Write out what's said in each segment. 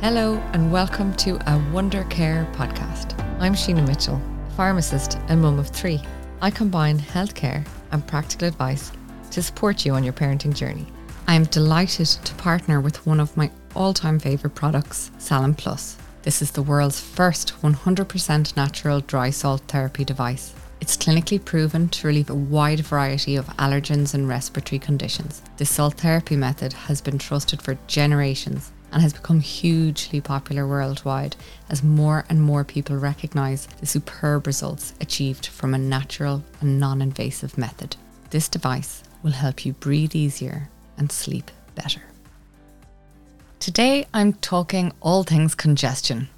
Hello, and welcome to a Wonder Care podcast. I'm Sheena Mitchell, pharmacist and mum of three. I combine healthcare and practical advice to support you on your parenting journey. I am delighted to partner with one of my all time favourite products, Salin Plus. This is the world's first 100% natural dry salt therapy device. It's clinically proven to relieve a wide variety of allergens and respiratory conditions. This salt therapy method has been trusted for generations and has become hugely popular worldwide as more and more people recognise the superb results achieved from a natural and non invasive method. This device will help you breathe easier and sleep better. Today I'm talking all things congestion.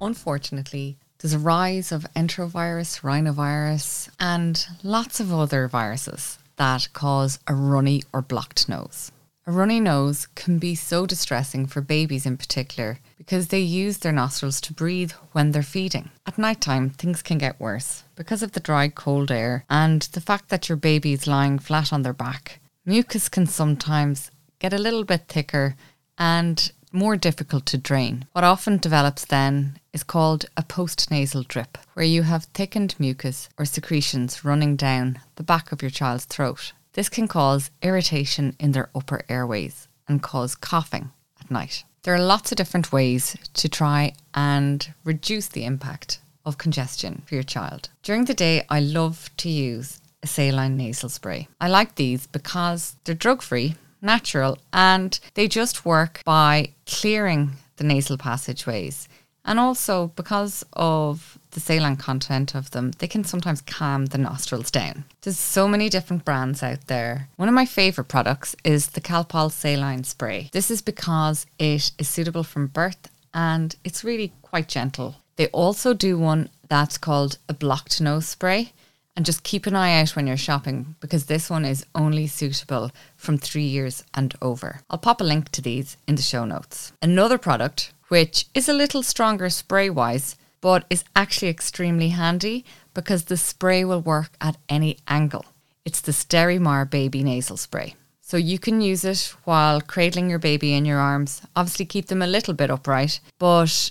Unfortunately, there's a rise of enterovirus, rhinovirus, and lots of other viruses that cause a runny or blocked nose. A runny nose can be so distressing for babies in particular because they use their nostrils to breathe when they're feeding. At night time, things can get worse because of the dry, cold air and the fact that your baby is lying flat on their back. Mucus can sometimes get a little bit thicker and more difficult to drain. What often develops then is called a postnasal drip, where you have thickened mucus or secretions running down the back of your child's throat. This can cause irritation in their upper airways and cause coughing at night. There are lots of different ways to try and reduce the impact of congestion for your child. During the day, I love to use a saline nasal spray. I like these because they're drug free, natural, and they just work by clearing the nasal passageways and also because of the saline content of them, they can sometimes calm the nostrils down. There's so many different brands out there. One of my favourite products is the Calpol Saline Spray. This is because it is suitable from birth and it's really quite gentle. They also do one that's called a blocked nose spray. And just keep an eye out when you're shopping because this one is only suitable from three years and over. I'll pop a link to these in the show notes. Another product which is a little stronger spray wise, but is actually extremely handy because the spray will work at any angle. It's the Sterimar Baby Nasal Spray. So you can use it while cradling your baby in your arms. Obviously, keep them a little bit upright, but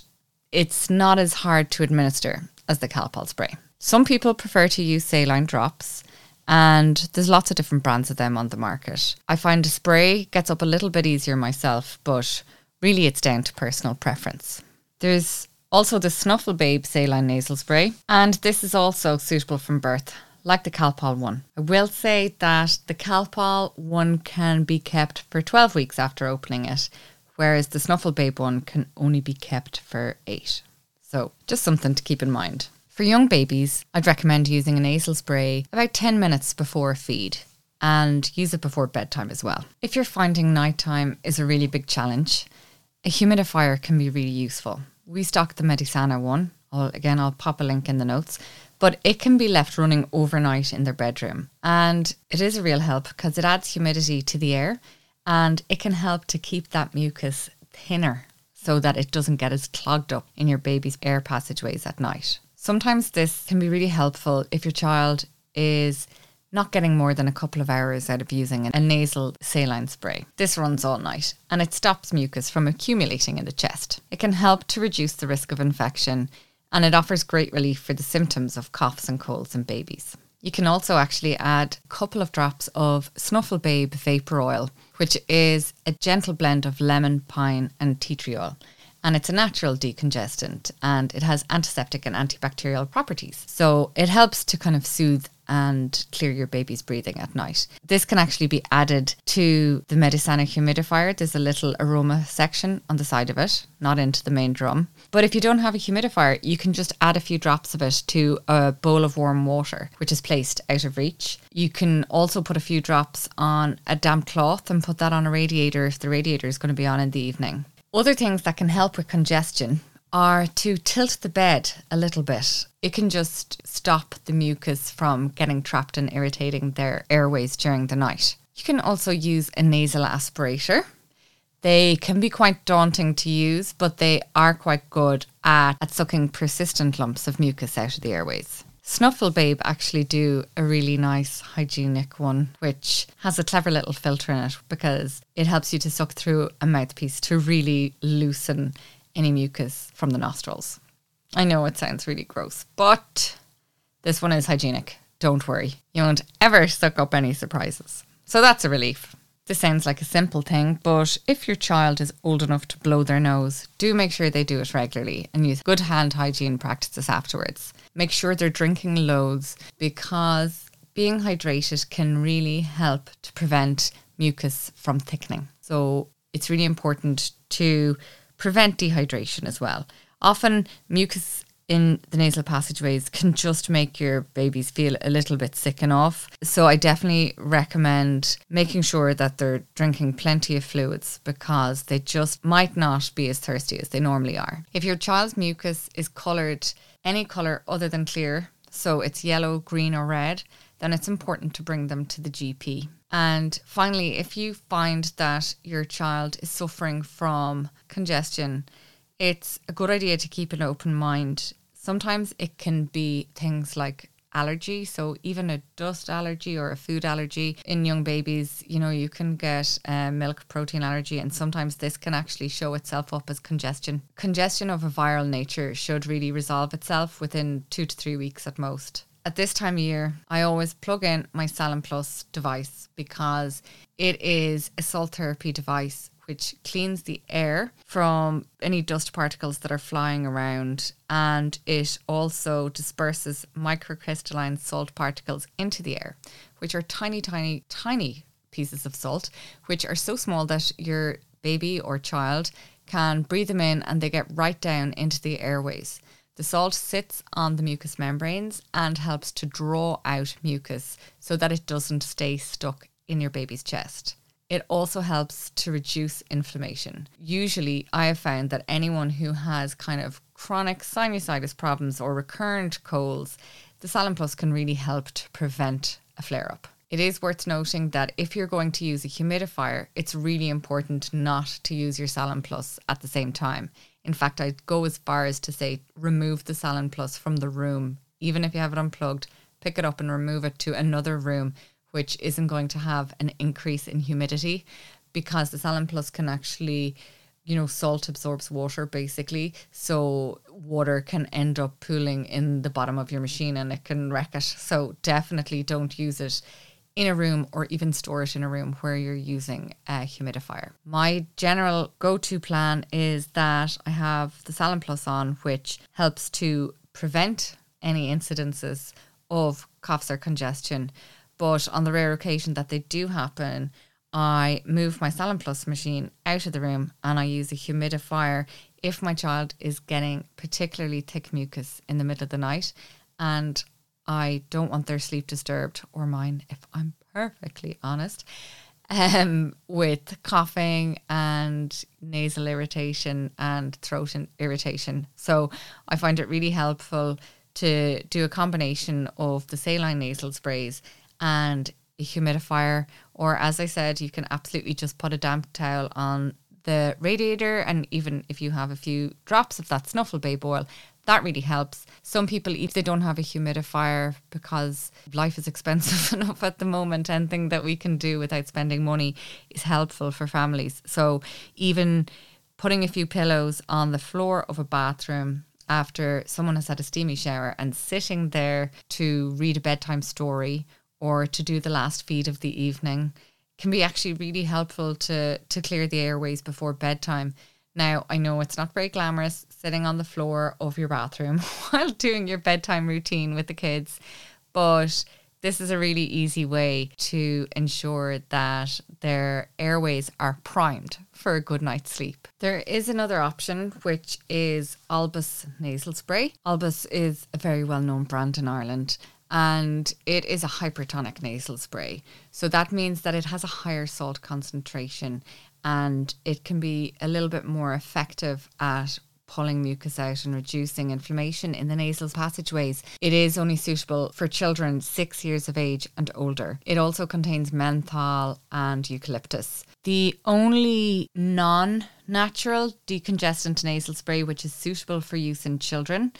it's not as hard to administer as the Calpol spray. Some people prefer to use saline drops, and there's lots of different brands of them on the market. I find a spray gets up a little bit easier myself, but Really, it's down to personal preference. There's also the Snuffle Babe Saline Nasal Spray, and this is also suitable from birth, like the Calpol one. I will say that the Calpol one can be kept for 12 weeks after opening it, whereas the Snuffle Babe one can only be kept for 8. So, just something to keep in mind. For young babies, I'd recommend using a nasal spray about 10 minutes before a feed and use it before bedtime as well. If you're finding nighttime is a really big challenge, a humidifier can be really useful. We stock the Medisana one. I'll, again, I'll pop a link in the notes. But it can be left running overnight in their bedroom. And it is a real help because it adds humidity to the air and it can help to keep that mucus thinner so that it doesn't get as clogged up in your baby's air passageways at night. Sometimes this can be really helpful if your child is not getting more than a couple of hours out of using a nasal saline spray. This runs all night and it stops mucus from accumulating in the chest. It can help to reduce the risk of infection and it offers great relief for the symptoms of coughs and colds in babies. You can also actually add a couple of drops of Snuffle Babe vapor oil, which is a gentle blend of lemon, pine, and tea tree oil and it's a natural decongestant and it has antiseptic and antibacterial properties. So it helps to kind of soothe and clear your baby's breathing at night. This can actually be added to the Medisana humidifier. There's a little aroma section on the side of it, not into the main drum. But if you don't have a humidifier, you can just add a few drops of it to a bowl of warm water, which is placed out of reach. You can also put a few drops on a damp cloth and put that on a radiator if the radiator is going to be on in the evening. Other things that can help with congestion are to tilt the bed a little bit. It can just stop the mucus from getting trapped and irritating their airways during the night. You can also use a nasal aspirator. They can be quite daunting to use, but they are quite good at, at sucking persistent lumps of mucus out of the airways. Snuffle Babe actually do a really nice hygienic one, which has a clever little filter in it because it helps you to suck through a mouthpiece to really loosen any mucus from the nostrils. I know it sounds really gross, but this one is hygienic. Don't worry. You won't ever suck up any surprises. So that's a relief. This sounds like a simple thing, but if your child is old enough to blow their nose, do make sure they do it regularly and use good hand hygiene practices afterwards. Make sure they're drinking loads because being hydrated can really help to prevent mucus from thickening. So it's really important to prevent dehydration as well. Often, mucus in the nasal passageways can just make your babies feel a little bit sick and off. So I definitely recommend making sure that they're drinking plenty of fluids because they just might not be as thirsty as they normally are. If your child's mucus is coloured any colour other than clear, so it's yellow, green, or red, then it's important to bring them to the GP. And finally, if you find that your child is suffering from congestion, it's a good idea to keep an open mind. Sometimes it can be things like allergy. So, even a dust allergy or a food allergy in young babies, you know, you can get a milk protein allergy, and sometimes this can actually show itself up as congestion. Congestion of a viral nature should really resolve itself within two to three weeks at most. At this time of year, I always plug in my Salin Plus device because it is a salt therapy device which cleans the air from any dust particles that are flying around and it also disperses microcrystalline salt particles into the air, which are tiny, tiny, tiny pieces of salt, which are so small that your baby or child can breathe them in and they get right down into the airways. The salt sits on the mucous membranes and helps to draw out mucus so that it doesn't stay stuck in your baby's chest. It also helps to reduce inflammation. Usually, I have found that anyone who has kind of chronic sinusitis problems or recurrent colds, the Salin Plus can really help to prevent a flare up. It is worth noting that if you're going to use a humidifier, it's really important not to use your Salin Plus at the same time. In fact, I'd go as far as to say remove the Salin Plus from the room, even if you have it unplugged, pick it up and remove it to another room which isn't going to have an increase in humidity because the Salin Plus can actually, you know, salt absorbs water basically. So water can end up pooling in the bottom of your machine and it can wreck it. So definitely don't use it in a room or even store it in a room where you're using a humidifier. My general go to plan is that I have the Salin Plus on, which helps to prevent any incidences of coughs or congestion but on the rare occasion that they do happen, I move my Salin Plus machine out of the room and I use a humidifier if my child is getting particularly thick mucus in the middle of the night and I don't want their sleep disturbed or mine, if I'm perfectly honest, um, with coughing and nasal irritation and throat irritation. So I find it really helpful to do a combination of the saline nasal sprays and a humidifier. Or, as I said, you can absolutely just put a damp towel on the radiator. And even if you have a few drops of that snuffle babe oil, that really helps. Some people, if they don't have a humidifier because life is expensive enough at the moment, anything that we can do without spending money is helpful for families. So, even putting a few pillows on the floor of a bathroom after someone has had a steamy shower and sitting there to read a bedtime story or to do the last feed of the evening can be actually really helpful to to clear the airways before bedtime. Now, I know it's not very glamorous sitting on the floor of your bathroom while doing your bedtime routine with the kids, but this is a really easy way to ensure that their airways are primed for a good night's sleep. There is another option, which is Olbas nasal spray. Olbas is a very well known brand in Ireland and it is a hypertonic nasal spray. So that means that it has a higher salt concentration and it can be a little bit more effective at pulling mucus out and reducing inflammation in the nasal passageways. It is only suitable for children six years of age and older. It also contains menthol and eucalyptus. The only non natural decongestant nasal spray which is suitable for use in children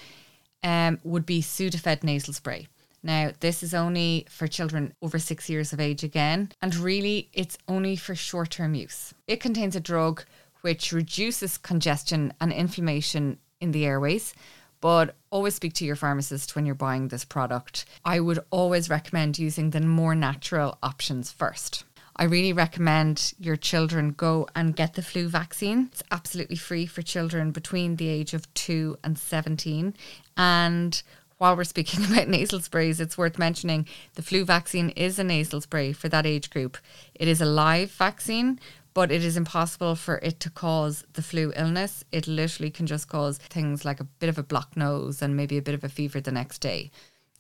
um, would be Sudafed nasal spray. Now, this is only for children over six years of age again, and really it's only for short term use. It contains a drug which reduces congestion and inflammation in the airways. But always speak to your pharmacist when you're buying this product. I would always recommend using the more natural options first. I really recommend your children go and get the flu vaccine. It's absolutely free for children between the age of 2 and 17. And while we're speaking about nasal sprays, it's worth mentioning the flu vaccine is a nasal spray for that age group. It is a live vaccine, but it is impossible for it to cause the flu illness. It literally can just cause things like a bit of a blocked nose and maybe a bit of a fever the next day.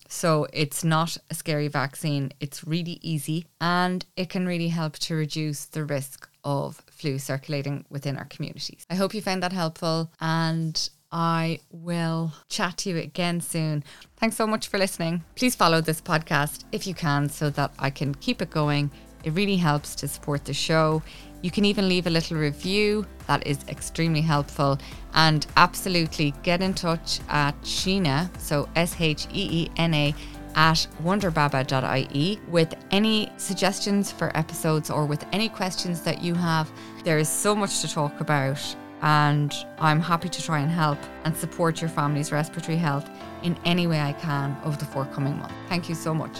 So it's not a scary vaccine. It's really easy and it can really help to reduce the risk of flu circulating within our communities. I hope you found that helpful and I will chat to you again soon. Thanks so much for listening. Please follow this podcast if you can so that I can keep it going. It really helps to support the show. You can even leave a little review. That is extremely helpful. And absolutely get in touch at Sheena, so S H E E N A, at wonderbaba.ie with any suggestions for episodes or with any questions that you have. There is so much to talk about, and I'm happy to try and help and support your family's respiratory health in any way I can over the forthcoming month. Thank you so much.